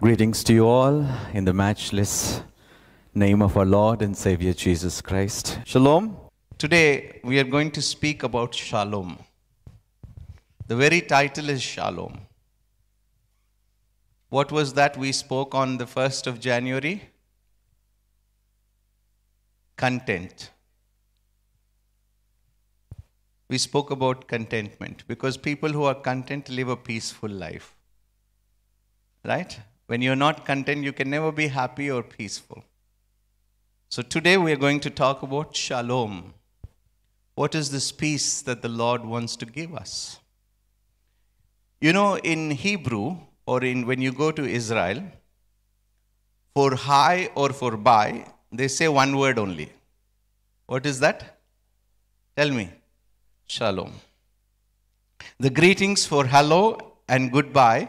Greetings to you all in the matchless name of our Lord and Savior Jesus Christ. Shalom. Today we are going to speak about Shalom. The very title is Shalom. What was that we spoke on the 1st of January? Content. We spoke about contentment because people who are content live a peaceful life. Right? When you're not content, you can never be happy or peaceful. So today we are going to talk about shalom. What is this peace that the Lord wants to give us? You know, in Hebrew, or in when you go to Israel, for hi or for bye, they say one word only. What is that? Tell me. Shalom. The greetings for hello and goodbye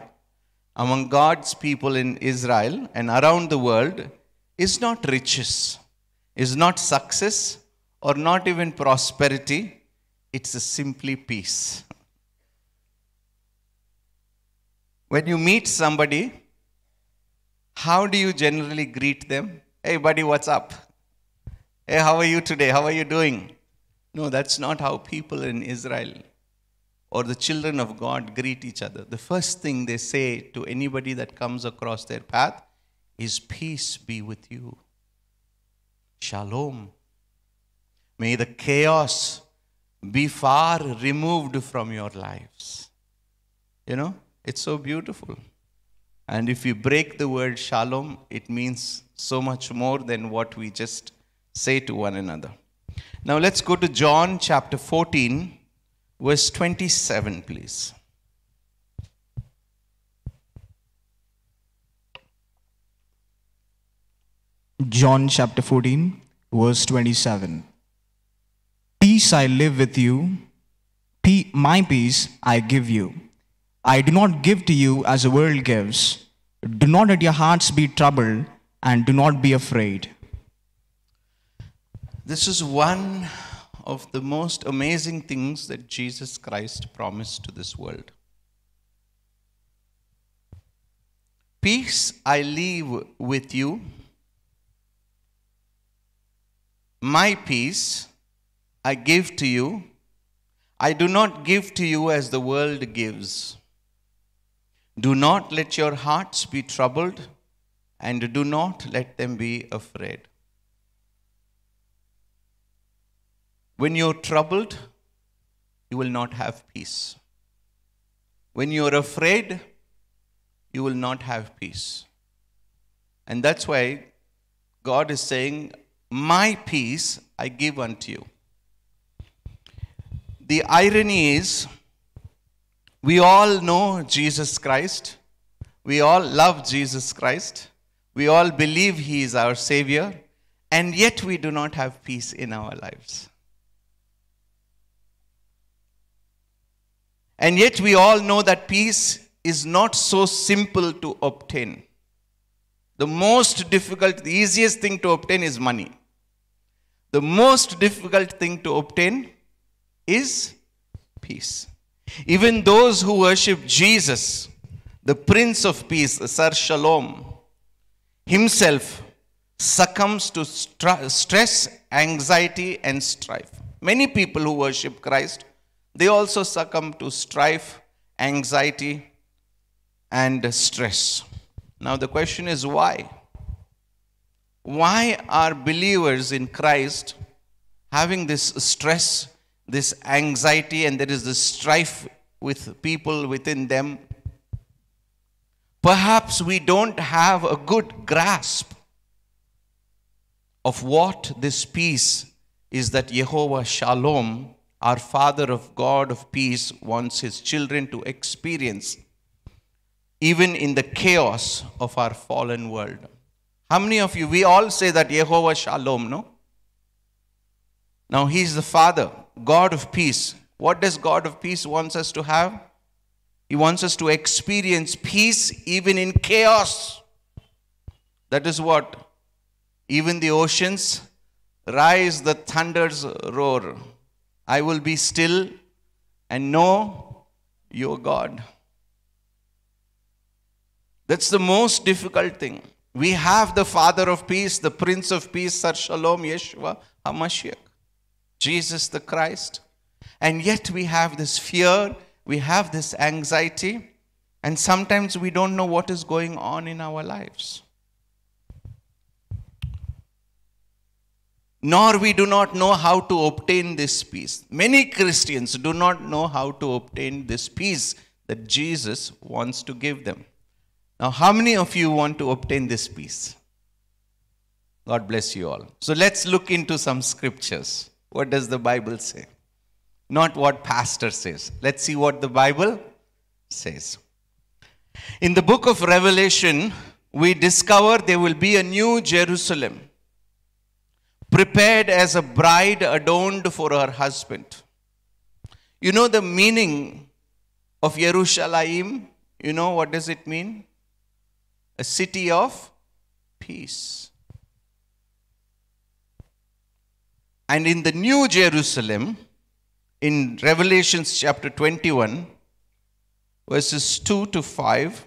among God's people in Israel and around the world is not riches, is not success, or not even prosperity. It's simply peace. When you meet somebody, how do you generally greet them? Hey, buddy, what's up? Hey, how are you today? How are you doing? No, that's not how people in Israel or the children of God greet each other. The first thing they say to anybody that comes across their path is, Peace be with you. Shalom. May the chaos be far removed from your lives. You know, it's so beautiful. And if you break the word shalom, it means so much more than what we just say to one another. Now let's go to John chapter 14, verse 27, please. John chapter 14, verse 27. Peace I live with you, Pe- my peace I give you. I do not give to you as the world gives. Do not let your hearts be troubled, and do not be afraid. This is one of the most amazing things that Jesus Christ promised to this world. Peace I leave with you, my peace I give to you. I do not give to you as the world gives. Do not let your hearts be troubled, and do not let them be afraid. When you're troubled, you will not have peace. When you're afraid, you will not have peace. And that's why God is saying, My peace I give unto you. The irony is, we all know Jesus Christ. We all love Jesus Christ. We all believe He is our Savior. And yet we do not have peace in our lives. And yet we all know that peace is not so simple to obtain. The most difficult, the easiest thing to obtain is money. The most difficult thing to obtain is peace. Even those who worship Jesus, the Prince of Peace, the Sar Shalom, himself succumbs to stress, anxiety, and strife. Many people who worship Christ, they also succumb to strife, anxiety, and stress. Now, the question is why? Why are believers in Christ having this stress, this anxiety, and there is this strife with people within them? Perhaps we don't have a good grasp of what this peace is that Jehovah Shalom, our Father of God of peace, wants his children to experience, even in the chaos of our fallen world. How many of you, we all say that Jehovah Shalom, no? Now, He's the Father, God of peace. What does God of peace wants us to have? He wants us to experience peace even in chaos. That is what? Even the oceans rise, the thunders roar. I will be still and know your God. That's the most difficult thing. We have the Father of peace, the Prince of peace, Sar Shalom, Yeshua HaMashiach, Jesus the Christ. And yet we have this fear, we have this anxiety, and sometimes we don't know what is going on in our lives. Nor we do not know how to obtain this peace. Many Christians do not know how to obtain this peace that Jesus wants to give them. Now, how many of you want to obtain this peace? God bless you all. So let's look into some scriptures. What does the Bible say? Not what pastor says. Let's see what the Bible says. In the book of Revelation, we discover there will be a new Jerusalem, prepared as a bride adorned for her husband. You know the meaning of Jerusalem? You know what does it mean? A city of peace. And in the New Jerusalem, in Revelations chapter 21, verses 2 to 5.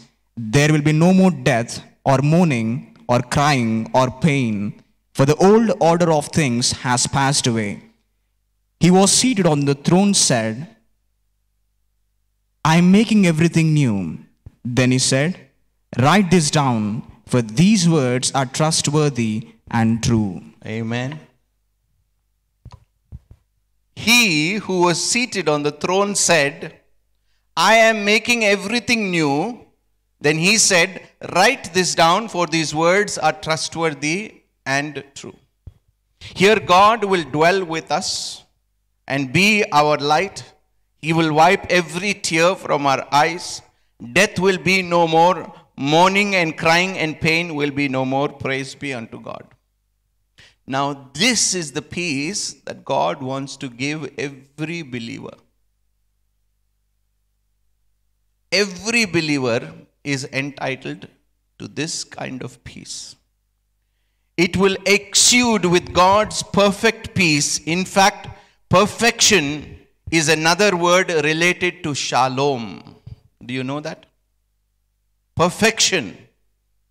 There will be no more death, or mourning, or crying, or pain, for the old order of things has passed away. He was seated on the throne, said, I am making everything new. Then he said, Write this down, for these words are trustworthy and true. Amen. He who was seated on the throne said, I am making everything new. Then he said, Write this down, for these words are trustworthy and true. Here God will dwell with us and be our light. He will wipe every tear from our eyes. Death will be no more. Mourning and crying and pain will be no more. Praise be unto God. Now, this is the peace that God wants to give every believer. Every believer is entitled to this kind of peace. It will exude with God's perfect peace. In fact, perfection is another word related to shalom. Do you know that? Perfection.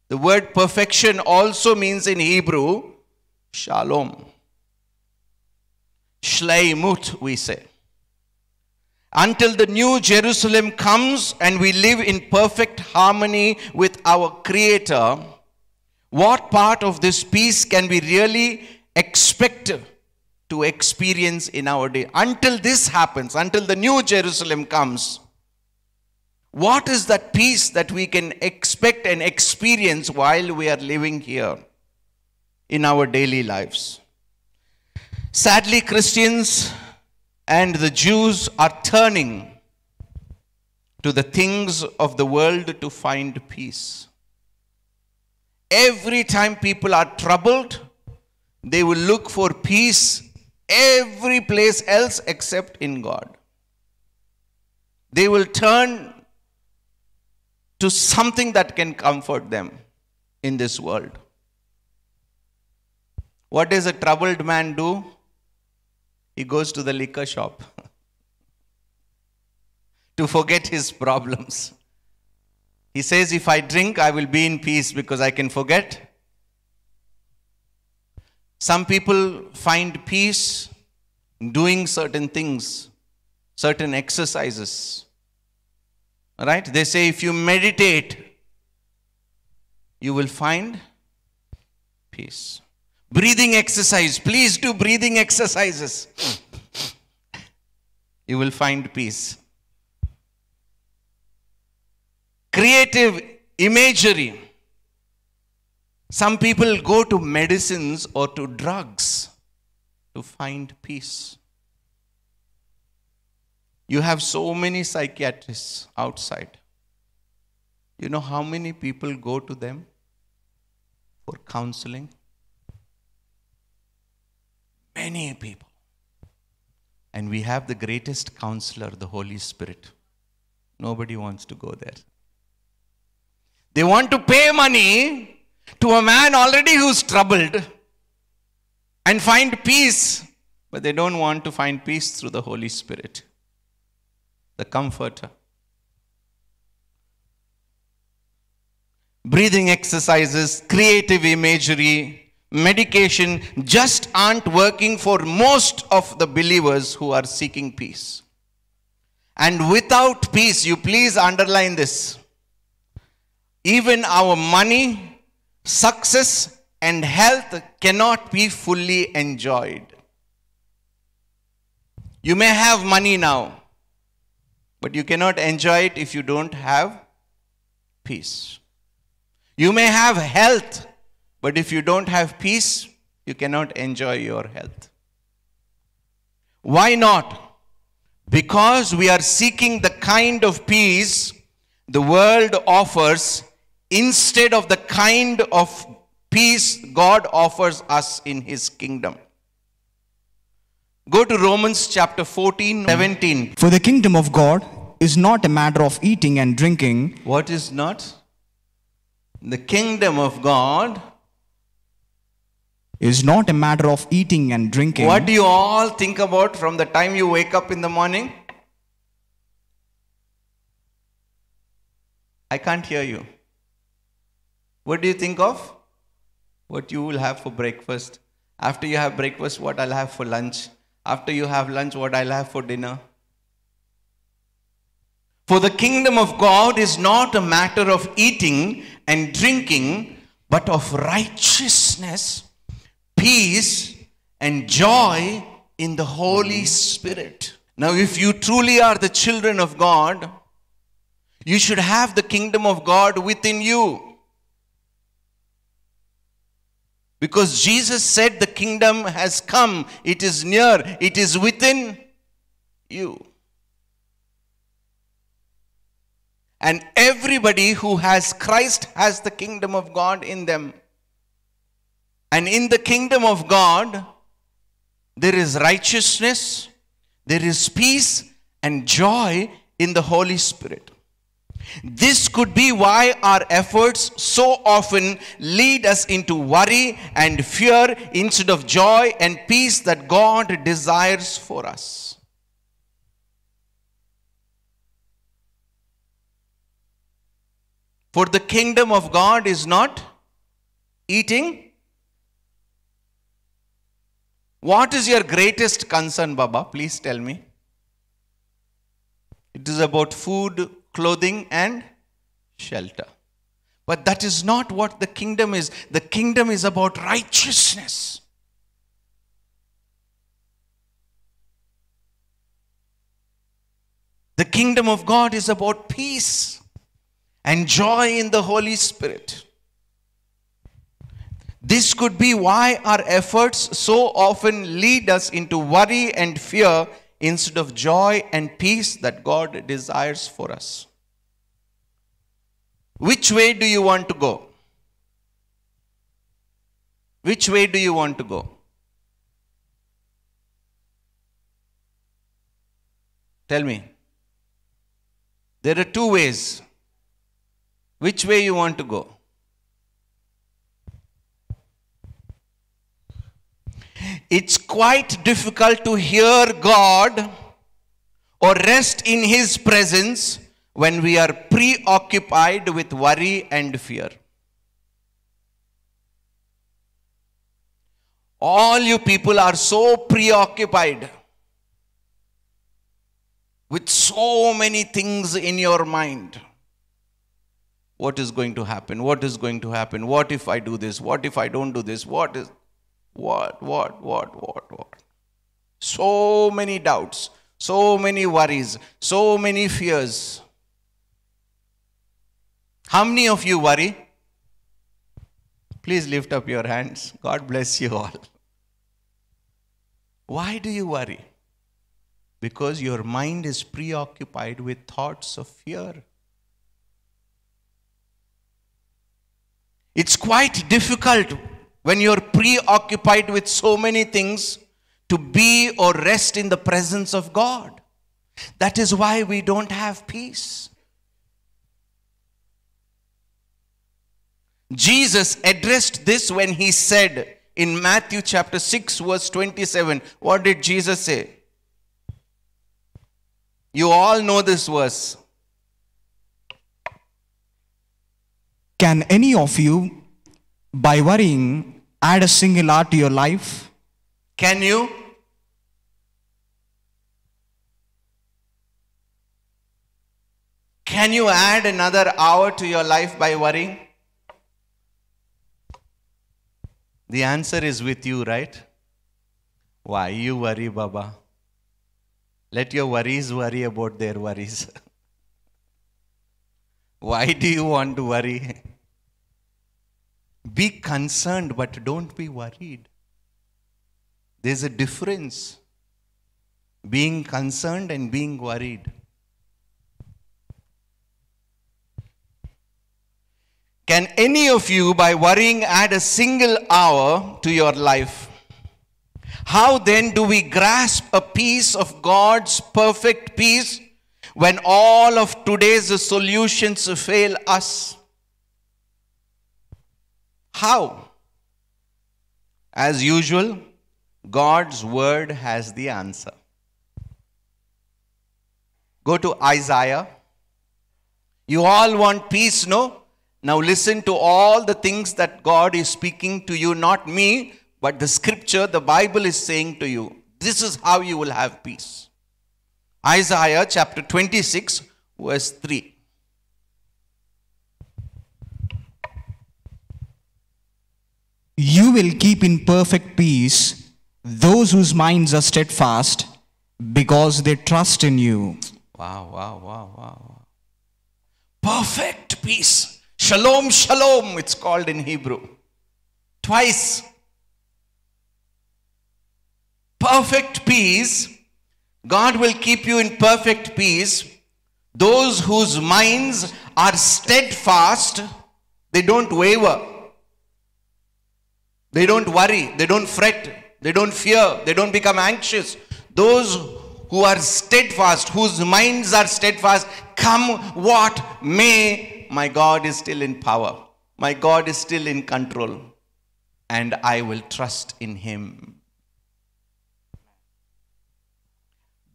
The word perfection also means in Hebrew shalom. Shleimut, we say. Until the new Jerusalem comes and we live in perfect harmony with our Creator, what part of this peace can we really expect to experience in our day? Until this happens, until the new Jerusalem comes, what is that peace that we can expect and experience while we are living here in our daily lives? Sadly, Christians and the Jews are turning to the things of the world to find peace. Every time people are troubled, they will look for peace every place else except in God. They will turn to something that can comfort them in this world. What does a troubled man do? He goes to the liquor shop to forget his problems. He says, If I drink, I will be in peace because I can forget. Some people find peace doing certain things, certain exercises. Right? They say if you meditate, you will find peace. Breathing exercise. Please do breathing exercises. you will find peace. Creative imagery. Some people go to medicines or to drugs to find peace. You have so many psychiatrists outside. You know how many people go to them for counseling? Many people. And we have the greatest counselor, the Holy Spirit. Nobody wants to go there. They want to pay money to a man already who's troubled and find peace, but they don't want to find peace through the Holy Spirit, the Comforter. Breathing exercises, creative imagery, medication just aren't working for most of the believers who are seeking peace. And without peace, you please underline this. Even our money, success, and health cannot be fully enjoyed. You may have money now, but you cannot enjoy it if you don't have peace. You may have health, but if you don't have peace, you cannot enjoy your health. Why not? Because we are seeking the kind of peace the world offers instead of the kind of peace God offers us in His kingdom. Go to Romans chapter 14, 17. For the kingdom of God is not a matter of eating and drinking, What is not? The kingdom of God. Is not a matter of eating and drinking, What do you all think about from the time you wake up in the morning? I can't hear you. What do you think of? What you will have for breakfast. After you have breakfast, what I'll have for lunch. After you have lunch, what I'll have for dinner. For the kingdom of God is not a matter of eating and drinking, but of righteousness, peace, and joy in the Holy Spirit. Now, if you truly are the children of God, you should have the kingdom of God within you. Because Jesus said the kingdom has come, it is near, it is within you. And everybody who has Christ has the kingdom of God in them. And in the kingdom of God, there is righteousness, there is peace, and joy in the Holy Spirit. This could be why our efforts so often lead us into worry and fear instead of joy and peace that God desires for us. For the kingdom of God is not eating. What is your greatest concern, Baba? Please tell me. It is about food, clothing, and shelter. But that is not what the kingdom is. The kingdom is about righteousness. The kingdom of God is about peace and joy in the Holy Spirit. This could be why our efforts so often lead us into worry and fear instead of joy and peace that God desires for us. Which way do you want to go? Which way do you want to go? Tell me. There are two ways. Which way you want to go? It's quite difficult to hear God or rest in His presence when we are preoccupied with worry and fear. All you people are so preoccupied with so many things in your mind. What is going to happen? What is going to happen? What if I do this? What if I don't do this? What is what, what, what, what, what? So many doubts, so many worries, so many fears. How many of you worry? Please lift up your hands. God bless you all. Why do you worry? Because your mind is preoccupied with thoughts of fear. It's quite difficult when you're preoccupied with so many things to be or rest in the presence of God. That is why we don't have peace. Jesus addressed this when he said in Matthew chapter 6, verse 27. What did Jesus say? You all know this verse. Can any of you, by worrying, add a single hour to your life? Can you? Can you add another hour to your life by worrying? The answer is with you, right? Why you worry, Baba? Let your worries worry about their worries. Why do you want to worry? Be concerned, but don't be worried. There's a difference being concerned and being worried. Can any of you, by worrying, add a single hour to your life? How then do we grasp a piece of God's perfect peace when all of today's solutions fail us? How? As usual, God's word has the answer. Go to Isaiah. You all want peace, no? Now listen to all the things that God is speaking to you, not me, but the scripture, the Bible is saying to you. This is how you will have peace. Isaiah chapter 26, verse 3. You will keep in perfect peace those whose minds are steadfast because they trust in you. Wow, wow, wow, wow. Perfect peace. Shalom, shalom, it's called in Hebrew. Twice. Perfect peace. God will keep you in perfect peace. Those whose minds are steadfast, they don't waver. They don't worry. They don't fret. They don't fear. They don't become anxious. Those who are steadfast, whose minds are steadfast, come what may, my God is still in power. My God is still in control. And I will trust in Him.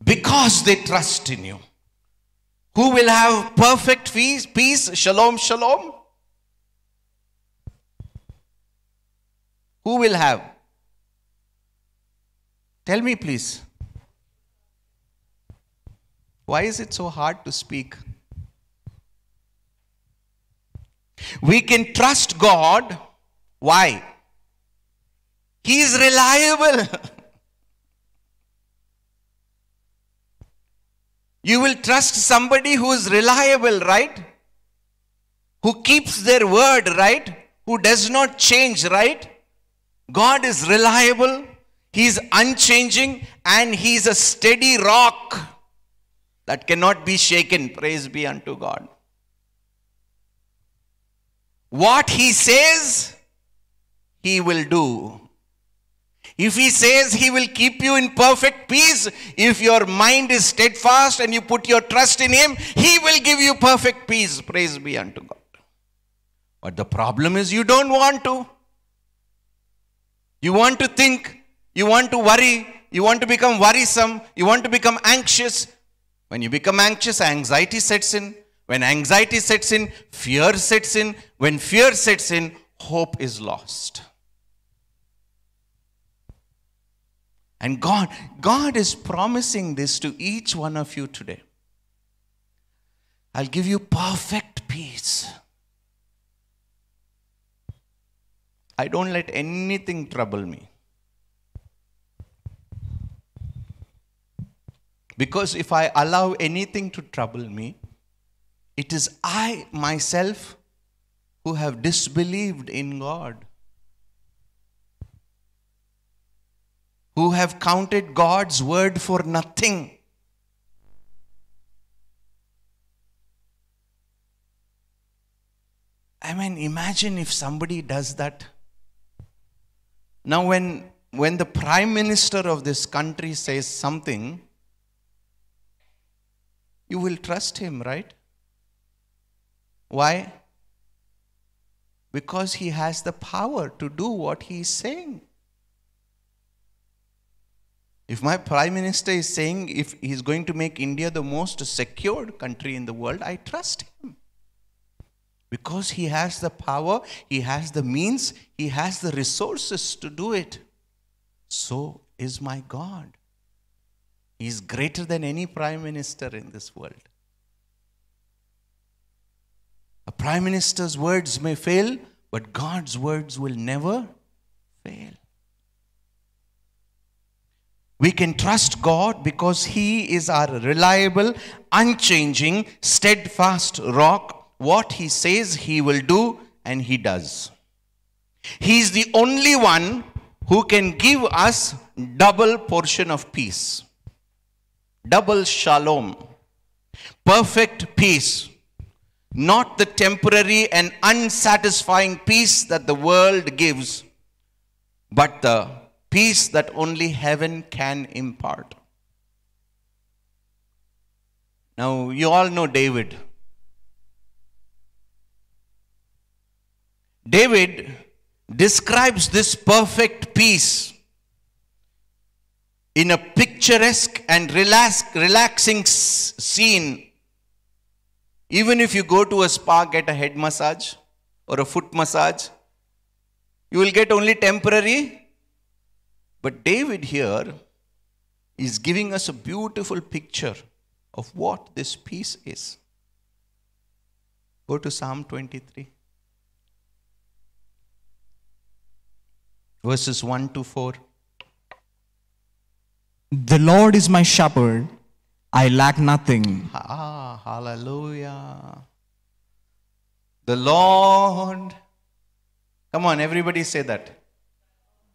Because they trust in you. Who will have perfect peace? Shalom, shalom. Who will have? Tell me, please. Why is it so hard to speak? We can trust God. Why? He is reliable. you will trust somebody who is reliable, right? Who keeps their word, right? Who does not change, right? God is reliable, He is unchanging, and He is a steady rock that cannot be shaken. Praise be unto God. What He says, He will do. If He says He will keep you in perfect peace, if your mind is steadfast and you put your trust in Him, He will give you perfect peace. Praise be unto God. But the problem is you don't want to. You want to think, you want to worry, you want to become worrisome, you want to become anxious. When you become anxious, anxiety sets in. When anxiety sets in, fear sets in. When fear sets in, hope is lost. And God, God is promising this to each one of you today. I'll give you perfect peace. I don't let anything trouble me. Because if I allow anything to trouble me, it is I myself who have disbelieved in God, who have counted God's word for nothing. I mean, imagine if somebody does that. Now, when, when the prime minister of this country says something, you will trust him, right? Why? Because he has the power to do what he is saying. If my prime minister is saying if he's going to make India the most secured country in the world, I trust him. Because he has the power, he has the means, he has the resources to do it. So is my God. He is greater than any prime minister in this world. A prime minister's words may fail, but God's words will never fail. We can trust God because He is our reliable, unchanging, steadfast rock. What He says He will do, and He does. He is the only one who can give us double portion of peace. Double shalom. Perfect peace. Not the temporary and unsatisfying peace that the world gives, but the peace that only heaven can impart. Now, you all know David. David describes this perfect peace in a picturesque and relax, relaxing scene. Even if you go to a spa, get a head massage or a foot massage, you will get only temporary. But David here is giving us a beautiful picture of what this peace is. Go to Psalm 23. Verses 1 to 4. The Lord is my shepherd, I lack nothing. Ah, hallelujah. The Lord. Come on, everybody say that.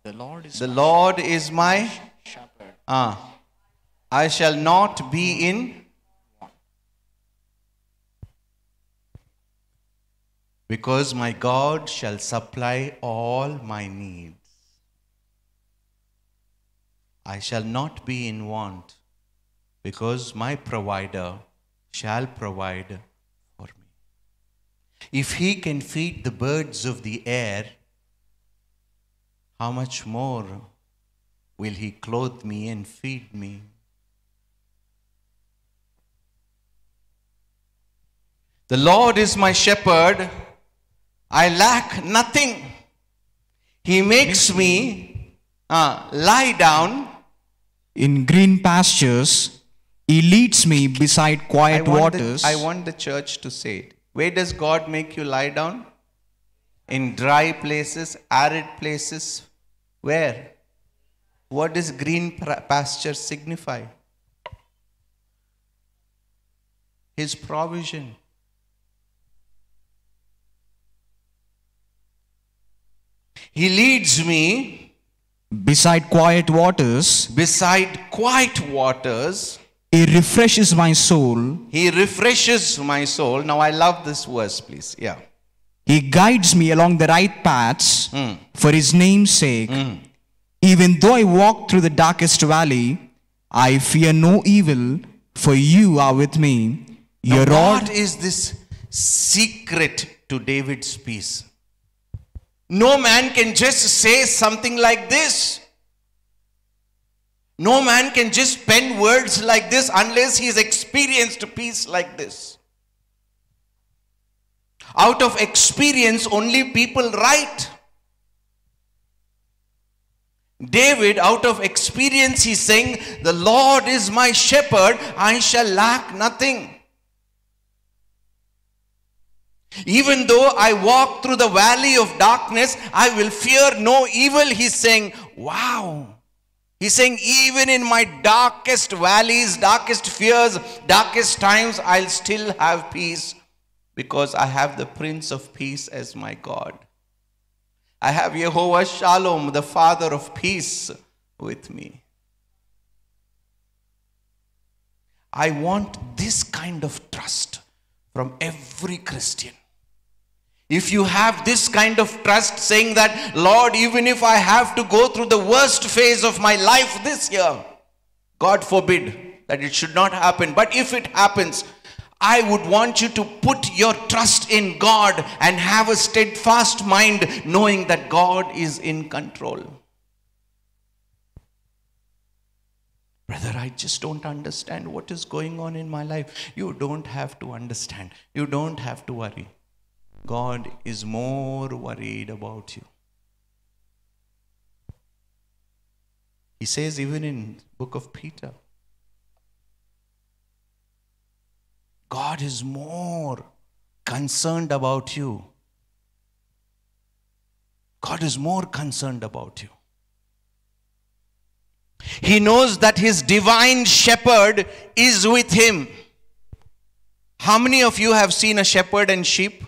The Lord is The Lord is my. shepherd. Ah, I shall not be in. Because my God shall supply all my needs. I shall not be in want, because my provider shall provide for me. If he can feed the birds of the air, how much more will he clothe me and feed me? The Lord is my shepherd, I lack nothing. He makes me uh, lie down. In green pastures, He leads me beside I quiet the, waters. I want the church to say it. Where does God make you lie down? In dry places, arid places. Where? What does green pasture signify? His provision. He leads me beside quiet waters, beside quiet waters. He refreshes my soul. He refreshes my soul. Now, I love this verse, please. Yeah. He guides me along the right paths Hmm. for His name's sake. Even though I walk through the darkest valley, I fear no evil, for you are with me. Your Now, rod what is this secret to David's peace? No man can just say something like this. No man can just pen words like this unless he has experienced peace like this. Out of experience, only people write. David, out of experience, he's saying, The Lord is my shepherd, I shall lack nothing. Even though I walk through the valley of darkness, I will fear no evil. He's saying, Wow. He's saying, even in my darkest valleys, darkest fears, darkest times, I'll still have peace because I have the Prince of Peace as my God. I have Jehovah Shalom, the Father of peace, with me. I want this kind of trust from every Christian. If you have this kind of trust, saying that, Lord, even if I have to go through the worst phase of my life this year, God forbid that it should not happen, but if it happens, I would want you to put your trust in God and have a steadfast mind, knowing that God is in control. Brother, I just don't understand what is going on in my life. You don't have to understand. You don't have to worry. God is more worried about you. He says even in book of Peter, God is more concerned about you. God is more concerned about you. He knows that his divine shepherd is with him. How many of you have seen a shepherd and sheep?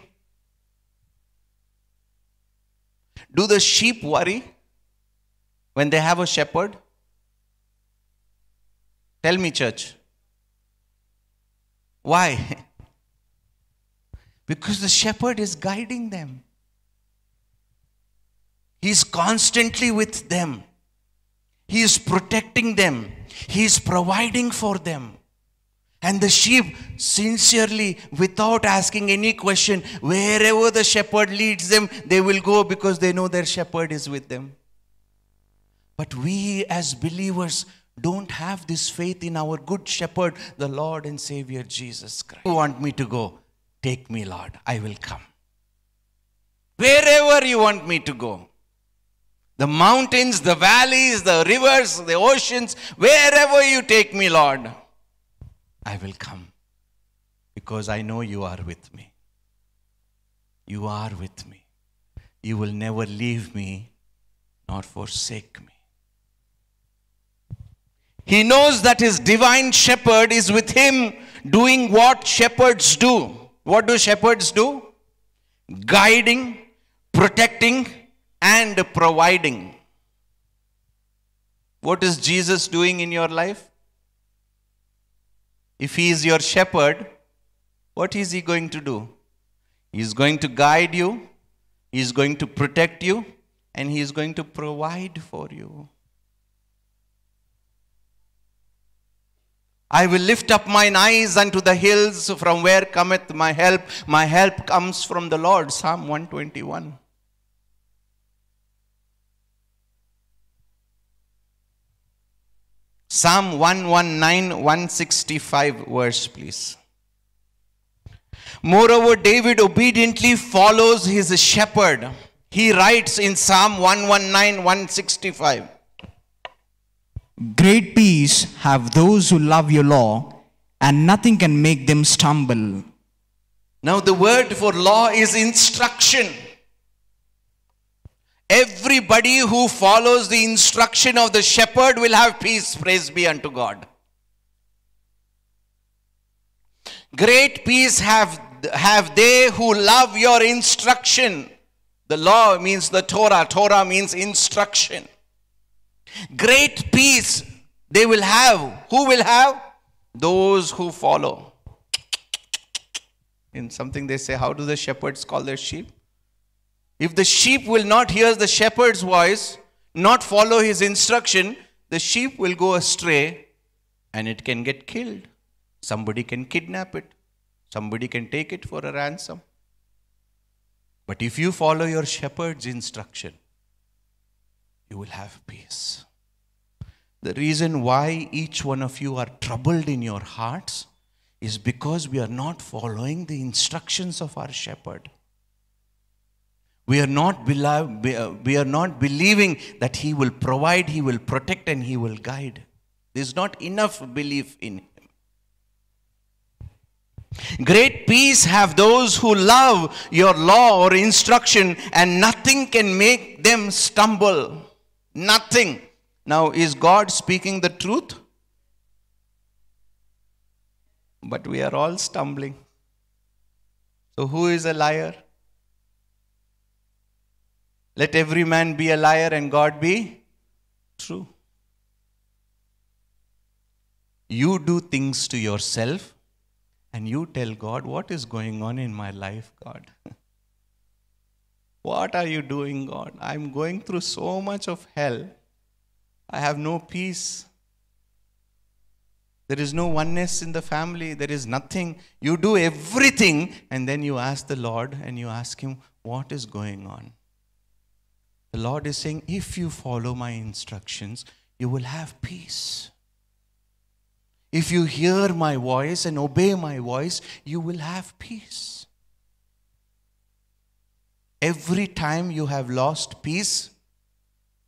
Do the sheep worry when they have a shepherd? Tell me, church. Why? Because the shepherd is guiding them. He's constantly with them. He is protecting them. He is providing for them. And the sheep, sincerely, without asking any question, wherever the shepherd leads them, they will go because they know their shepherd is with them. But we, as believers, don't have this faith in our good shepherd, the Lord and Savior Jesus Christ. You want me to go? Take me, Lord. I will come. Wherever you want me to go. The mountains, the valleys, the rivers, the oceans, wherever you take me, Lord, I will come. Because I know you are with me. You are with me. You will never leave me nor forsake me. He knows that his divine shepherd is with him doing what shepherds do. What do shepherds do? Guiding, protecting, and providing. What is Jesus doing in your life? If he is your shepherd, what is he going to do? He is going to guide you, he is going to protect you, and he is going to provide for you. I will lift up mine eyes unto the hills from where cometh my help. My help comes from the Lord. Psalm 121. Psalm 119, 165 verse, please. Moreover, David obediently follows his shepherd. He writes in Psalm 119, 165. Great peace have those who love your law, and nothing can make them stumble. Now, the word for law is instruction. Everybody who follows the instruction of the shepherd will have peace. Praise be unto God. Great peace have, have they who love your instruction. The law means the Torah, Torah means instruction. Great peace they will have. Who will have? Those who follow. In something they say, how do the shepherds call their sheep? If the sheep will not hear the shepherd's voice, not follow his instruction, the sheep will go astray and it can get killed. Somebody can kidnap it, somebody can take it for a ransom. But if you follow your shepherd's instruction, you will have peace. The reason why each one of you are troubled in your hearts is because we are not following the instructions of our shepherd. We are not, uh, we are not believing that he will provide, he will protect, and he will guide. There's not enough belief in him. Great peace have those who love your law or instruction, and nothing can make them stumble. Nothing. Now, is God speaking the truth? But we are all stumbling. So, who is a liar? Let every man be a liar and God be true. You do things to yourself and you tell God, What is going on in my life, God? What are you doing, God? I'm going through so much of hell. I have no peace. There is no oneness in the family. There is nothing. You do everything, and then you ask the Lord and you ask Him, What is going on? The Lord is saying, If you follow my instructions, you will have peace. If you hear my voice and obey my voice, you will have peace. Every time you have lost peace,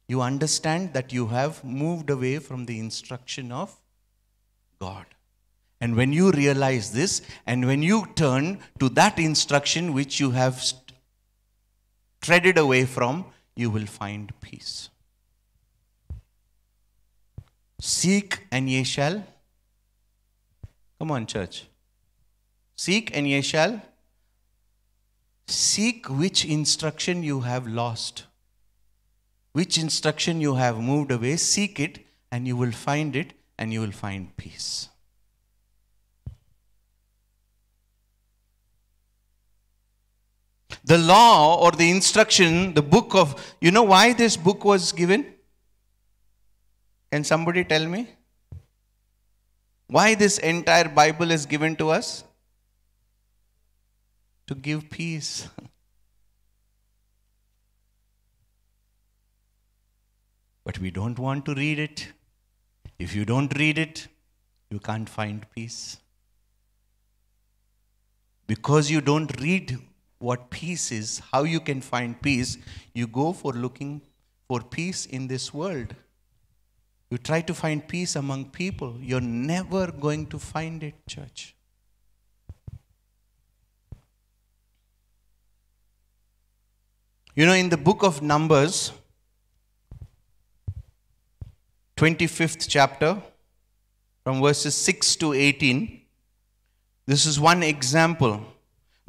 you understand that you have moved away from the instruction of God. And when you realize this, and when you turn to that instruction which you have treaded away from, you will find peace. Seek and ye shall. Come on, church. Seek and ye shall. Seek which instruction you have lost, which instruction you have moved away. Seek it, and you will find it, and you will find peace. The law or the instruction, the book of, you know why this book was given? Can somebody tell me? Why this entire Bible is given to us? To give peace. but we don't want to read it. If you don't read it, you can't find peace. Because you don't read what peace is, how you can find peace, you go for looking for peace in this world. You try to find peace among people. You're never going to find it, church. You know, in the book of Numbers, 25th chapter, from verses 6 to 18, this is one example.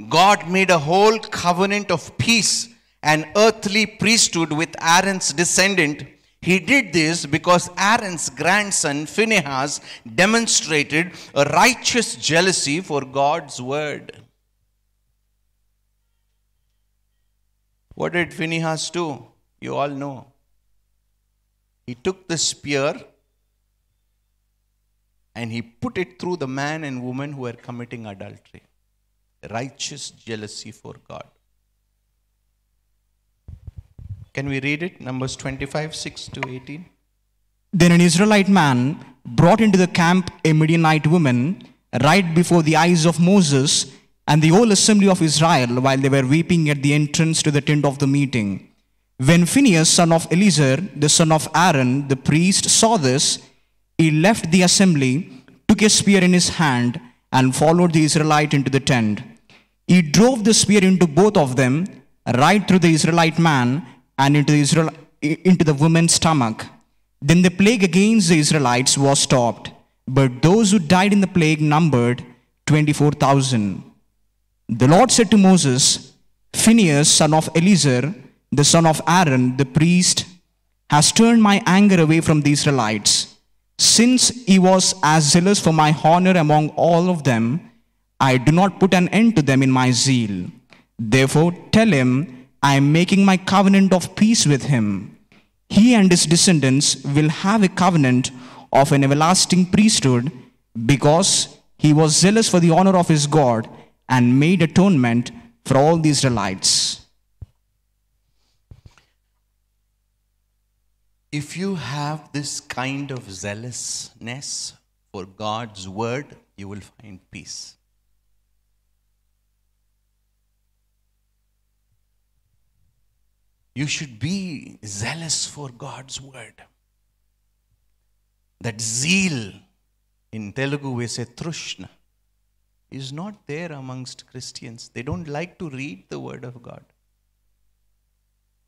God made a whole covenant of peace and earthly priesthood with Aaron's descendant. He did this because Aaron's grandson Phinehas demonstrated a righteous jealousy for God's word. What did Phinehas do? You all know. He took the spear and he put it through the man and woman who were committing adultery. Righteous jealousy for God. Can we read it? Numbers 25, 6 to 18. Then an Israelite man brought into the camp a Midianite woman right before the eyes of Moses and the whole assembly of Israel while they were weeping at the entrance to the tent of the meeting. When Phinehas, son of Eleazar, the son of Aaron, the priest, saw this, he left the assembly, took a spear in his hand, and followed the Israelite into the tent. He drove the spear into both of them, right through the Israelite man and into the, Israel, into the woman's stomach. Then the plague against the Israelites was stopped, but those who died in the plague numbered 24,000. The Lord said to Moses, Phinehas, son of Eleazar, the son of Aaron, the priest, has turned my anger away from the Israelites. Since he was as zealous for my honor among all of them, I do not put an end to them in my zeal. Therefore, tell him, I am making my covenant of peace with him. He and his descendants will have a covenant of an everlasting priesthood because he was zealous for the honor of his God and made atonement for all the Israelites. If you have this kind of zealousness for God's word, you will find peace. You should be zealous for God's word. That zeal, in Telugu we say trushna, is not there amongst Christians. They don't like to read the word of God.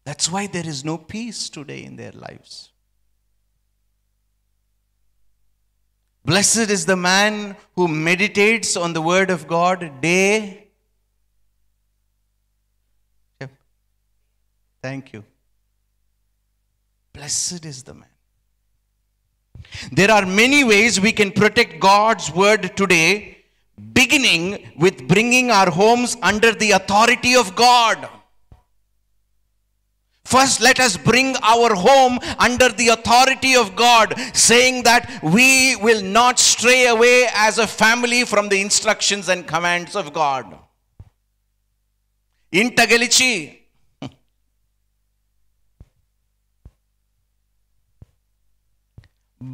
That's why there is no peace today in their lives. Blessed is the man who meditates on the word of God day. Thank you. Blessed is the man. There are many ways we can protect God's word today, beginning with bringing our homes under the authority of God. First, let us bring our home under the authority of God, saying that we will not stray away as a family from the instructions and commands of God. Inta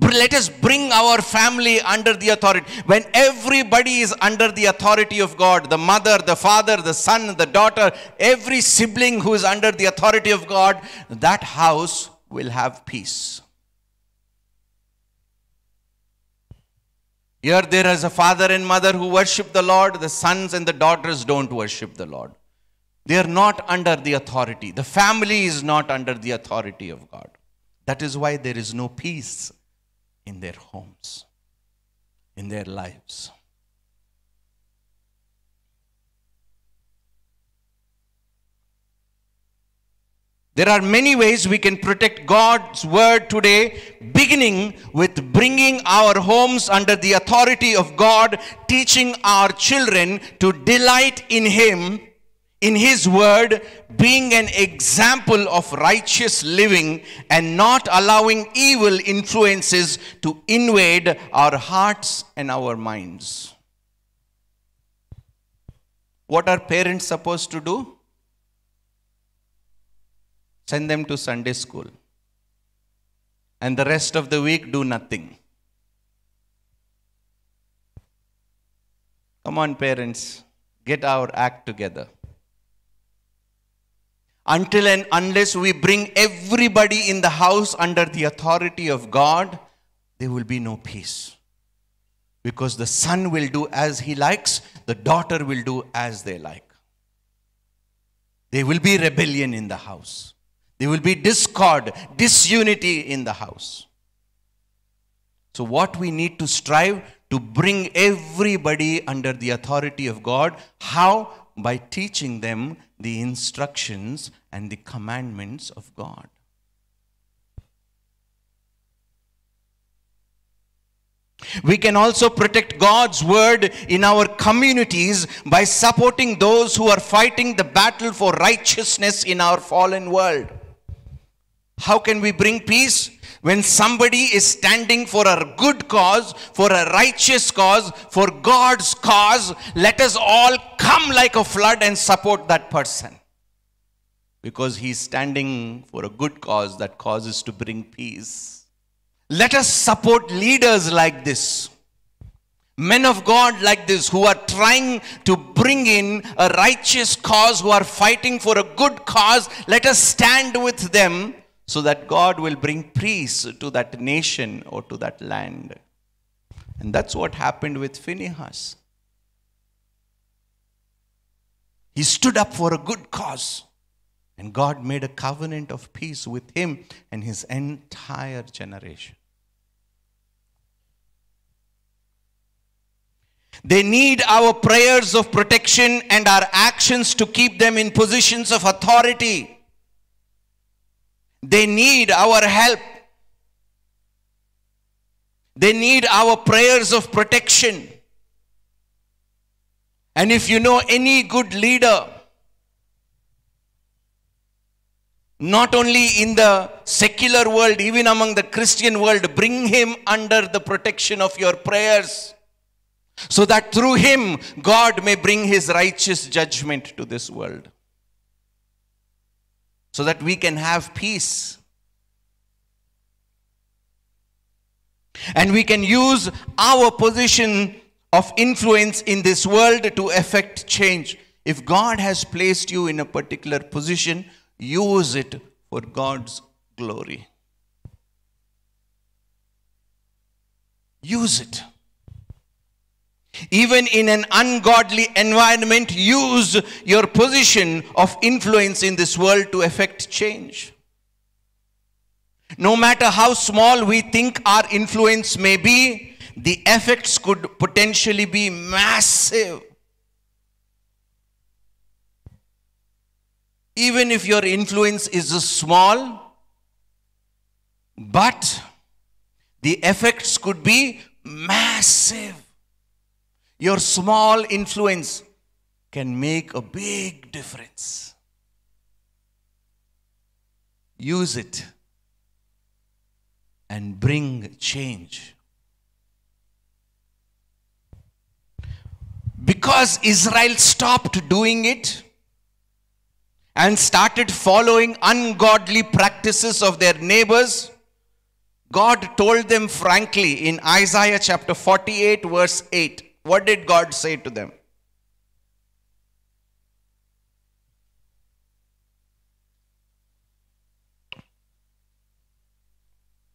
let us bring our family under the authority. When everybody is under the authority of God, the mother, the father, the son, the daughter, every sibling who is under the authority of God, that house will have peace. Here there is a father and mother who worship the Lord, the sons and the daughters don't worship the Lord. They are not under the authority. The family is not under the authority of God. That is why there is no peace in their homes, in their lives. There are many ways we can protect God's word today, beginning with bringing our homes under the authority of God, teaching our children to delight in Him, in His word, being an example of righteous living, and not allowing evil influences to invade our hearts and our minds. What are parents supposed to do? Send them to Sunday school. And the rest of the week, do nothing. Come on, parents, get our act together. Until and unless we bring everybody in the house under the authority of God, there will be no peace. Because the son will do as he likes, the daughter will do as they like. There will be rebellion in the house. There will be discord, disunity in the house. So, what we need to strive to bring everybody under the authority of God. How? By teaching them the instructions and the commandments of God. We can also protect God's word in our communities by supporting those who are fighting the battle for righteousness in our fallen world. How can we bring peace? When somebody is standing for a good cause, for a righteous cause, for God's cause, let us all come like a flood and support that person. Because he's standing for a good cause that causes to bring peace. Let us support leaders like this. Men of God like this who are trying to bring in a righteous cause, who are fighting for a good cause. Let us stand with them so that God will bring peace to that nation or to that land. And that's what happened with Phinehas. He stood up for a good cause, and God made a covenant of peace with him and his entire generation. They need our prayers of protection and our actions to keep them in positions of authority. They need our help. They need our prayers of protection. And if you know any good leader, not only in the secular world, even among the Christian world, bring him under the protection of your prayers. So that through him, God may bring his righteous judgment to this world so that we can have peace. And we can use our position of influence in this world to effect change. If God has placed you in a particular position, use it for God's glory. Use it. Even in an ungodly environment, use your position of influence in this world to effect change. No matter how small we think our influence may be, the effects could potentially be massive. Even if your influence is small, but the effects could be massive. Your small influence can make a big difference. use it and bring change. Because Israel stopped doing it and started following ungodly practices of their neighbors, God told them frankly in Isaiah chapter 48, verse 8. What did God say to them?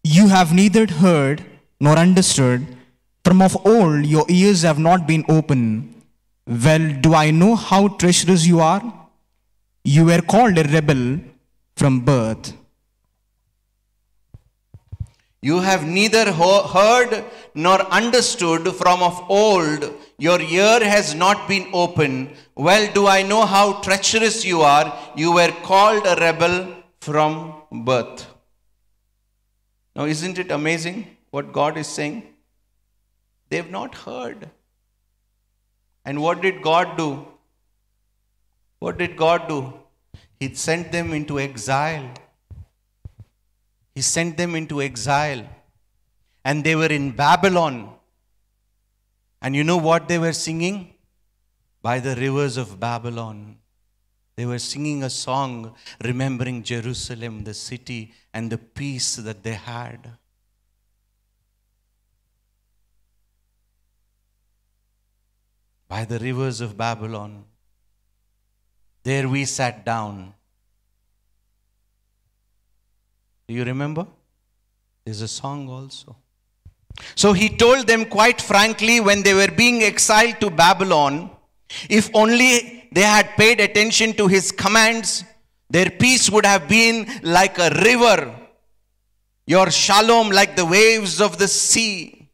You have neither heard nor understood. From of old your ears have not been open. Well, do I know how treacherous you are? You were called a rebel from birth. You have neither heard nor understood from of old, your ear has not been open. Well, do I know how treacherous you are? You were called a rebel from birth. Now, isn't it amazing what God is saying? They've not heard. And what did God do? What did God do? He sent them into exile. He sent them into exile. And they were in Babylon. And you know what they were singing? By the rivers of Babylon. They were singing a song remembering Jerusalem, the city, and the peace that they had. By the rivers of Babylon. There we sat down. Do you remember? There's a song also. So he told them quite frankly when they were being exiled to Babylon, if only they had paid attention to his commands, their peace would have been like a river, your shalom like the waves of the sea.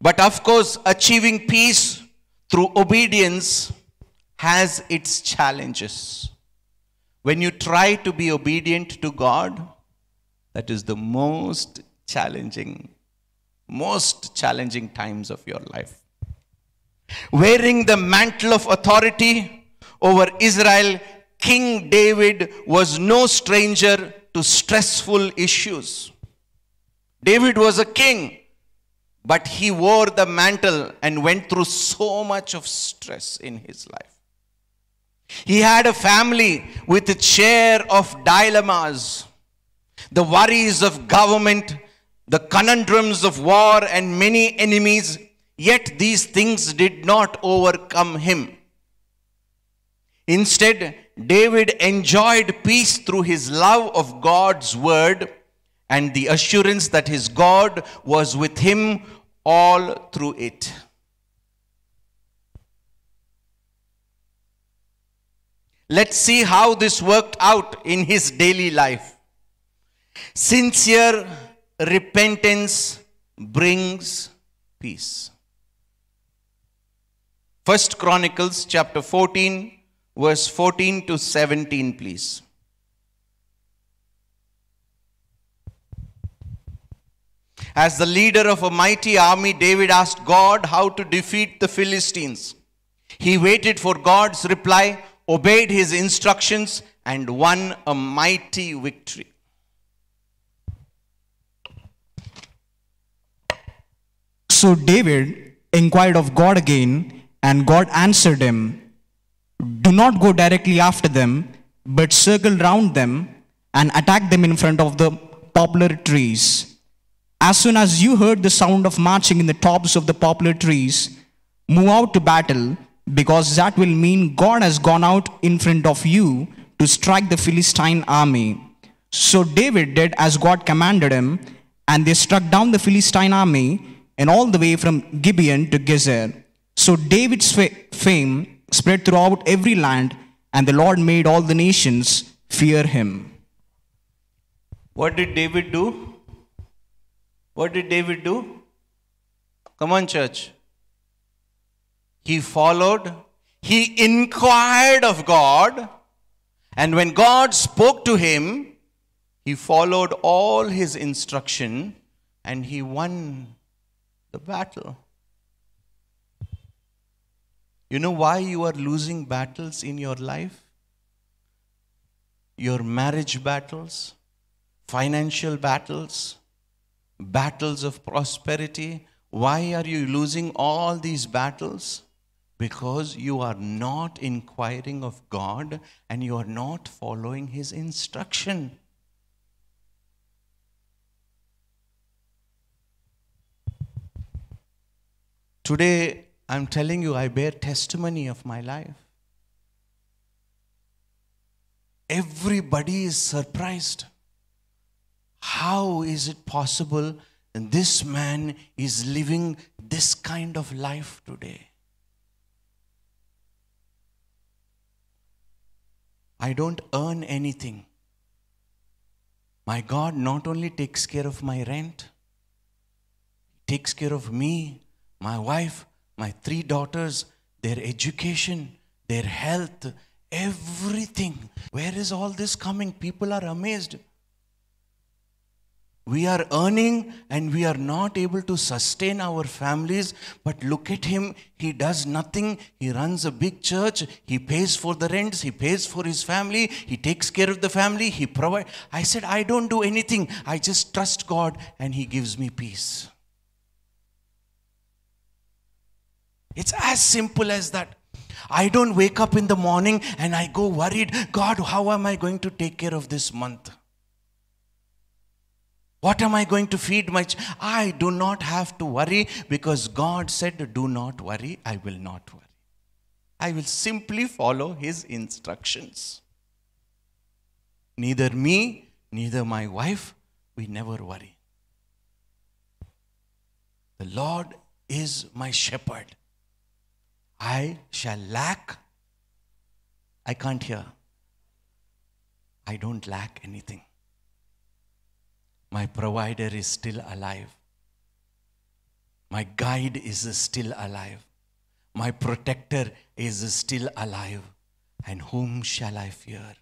But of course, achieving peace through obedience has its challenges. When you try to be obedient to God, that is the most challenging, most challenging times of your life. Wearing the mantle of authority over Israel, King David was no stranger to stressful issues. David was a king, but he wore the mantle and went through so much of stress in his life. He had a family with a share of dilemmas, the worries of government, the conundrums of war, and many enemies. Yet these things did not overcome him. Instead, David enjoyed peace through his love of God's word and the assurance that his God was with him all through it. Let's see how this worked out in his daily life. Sincere repentance brings peace. First Chronicles chapter 14 verse 14 to 17 please. As the leader of a mighty army, David asked God how to defeat the Philistines. He waited for God's reply obeyed his instructions, and won a mighty victory. So David inquired of God again, and God answered him Do not go directly after them, but circle round them and attack them in front of the poplar trees. As soon as you heard the sound of marching in the tops of the poplar trees, move out to battle because that will mean God has gone out in front of you to strike the Philistine army. So David did as God commanded him, and they struck down the Philistine army and all the way from Gibeon to Gezer. So David's fame spread throughout every land, and the Lord made all the nations fear him. What did David do? What did David do? Come on, church. He followed, he inquired of God, and when God spoke to him, he followed all his instruction and he won the battle. You know why you are losing battles in your life? Your marriage battles, financial battles, battles of prosperity. Why are you losing all these battles? Because you are not inquiring of God and you are not following His instruction. Today, I'm telling you, I bear testimony of my life. Everybody is surprised. How is it possible this man is living this kind of life today? I don't earn anything. My God not only takes care of my rent, takes care of me, my wife, my three daughters, their education, their health, everything. Where is all this coming? People are amazed. We are earning and we are not able to sustain our families. But look at him. He does nothing. He runs a big church. He pays for the rents. He pays for his family. He takes care of the family. He provides. I said, I don't do anything. I just trust God and He gives me peace. It's as simple as that. I don't wake up in the morning and I go worried, God, how am I going to take care of this month? What am I going to feed my ch-? I do not have to worry because God said, Do not worry, I will not worry. I will simply follow His instructions. Neither me, neither my wife, we never worry. The Lord is my shepherd. I shall lack. I can't hear. I don't lack anything. My provider is still alive. My guide is still alive. My protector is still alive. And whom shall I fear?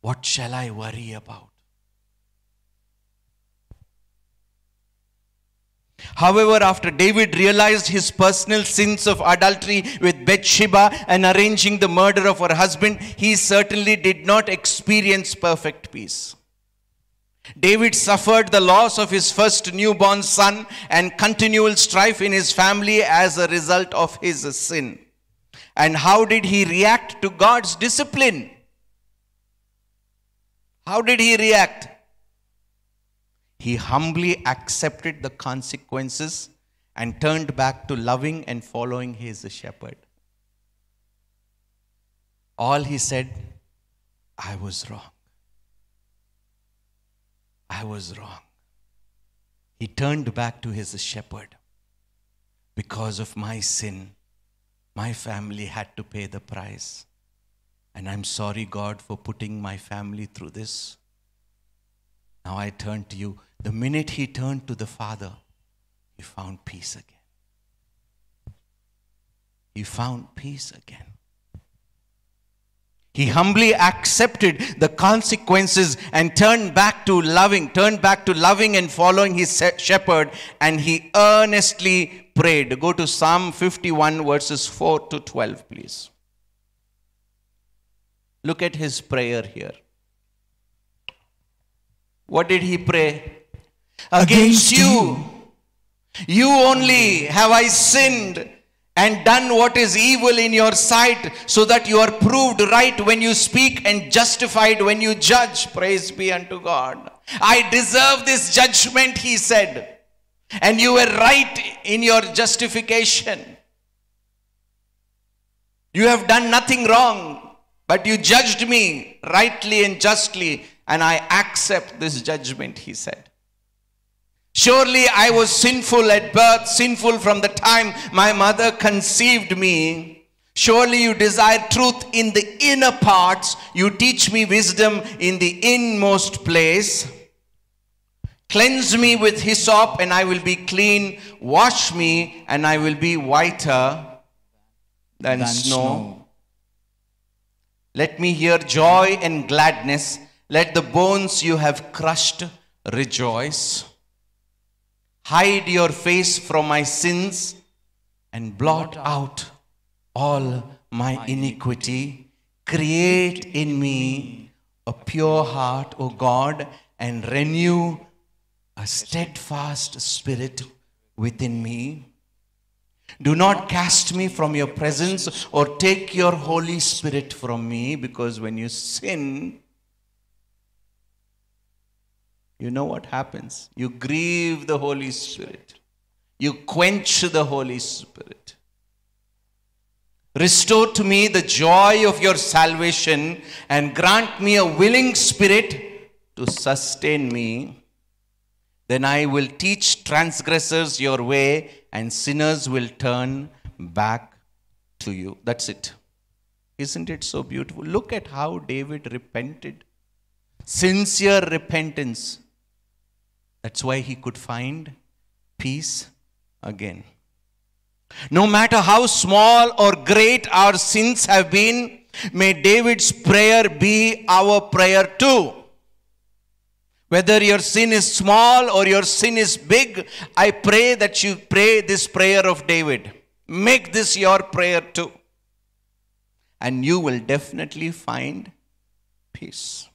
What shall I worry about? However, after David realized his personal sins of adultery with Bathsheba and arranging the murder of her husband, he certainly did not experience perfect peace. David suffered the loss of his first newborn son and continual strife in his family as a result of his sin. And how did he react to God's discipline? How did he react? He humbly accepted the consequences and turned back to loving and following his shepherd. All he said, I was wrong. I was wrong. He turned back to his shepherd. Because of my sin, my family had to pay the price. And I'm sorry, God, for putting my family through this. Now I turn to you. The minute he turned to the Father, he found peace again. He found peace again. He humbly accepted the consequences and turned back to loving, turned back to loving and following his shepherd, and he earnestly prayed. Go to Psalm 51, verses 4 to 12, please. Look at his prayer here. What did he pray? Against, you. You only have I sinned and done what is evil in your sight, so that you are proved right when you speak and justified when you judge. Praise be unto God. I deserve this judgment, he said, and you were right in your justification. You have done nothing wrong, but you judged me rightly and justly, and I accept this judgment, he said. Surely I was sinful at birth, sinful from the time my mother conceived me. Surely you desire truth in the inner parts. You teach me wisdom in the inmost place. Cleanse me with hyssop, and I will be clean. Wash me, and I will be whiter than, than snow. snow. Let me hear joy and gladness. Let the bones you have crushed rejoice. Hide your face from my sins and blot out all my iniquity. Create in me a pure heart, O God, and renew a steadfast spirit within me. Do not cast me from your presence or take your Holy Spirit from me, because when you sin, you know what happens. You grieve the Holy Spirit, you quench the Holy Spirit. Restore to me the joy of your salvation and grant me a willing spirit to sustain me. Then I will teach transgressors your way, and sinners will turn back to you. That's it. Isn't it so beautiful? Look at how David repented. Sincere repentance. That's why he could find peace again. No matter how small or great our sins have been, may David's prayer be our prayer too. Whether your sin is small or your sin is big, I pray that you pray this prayer of David. Make this your prayer too. And you will definitely find peace.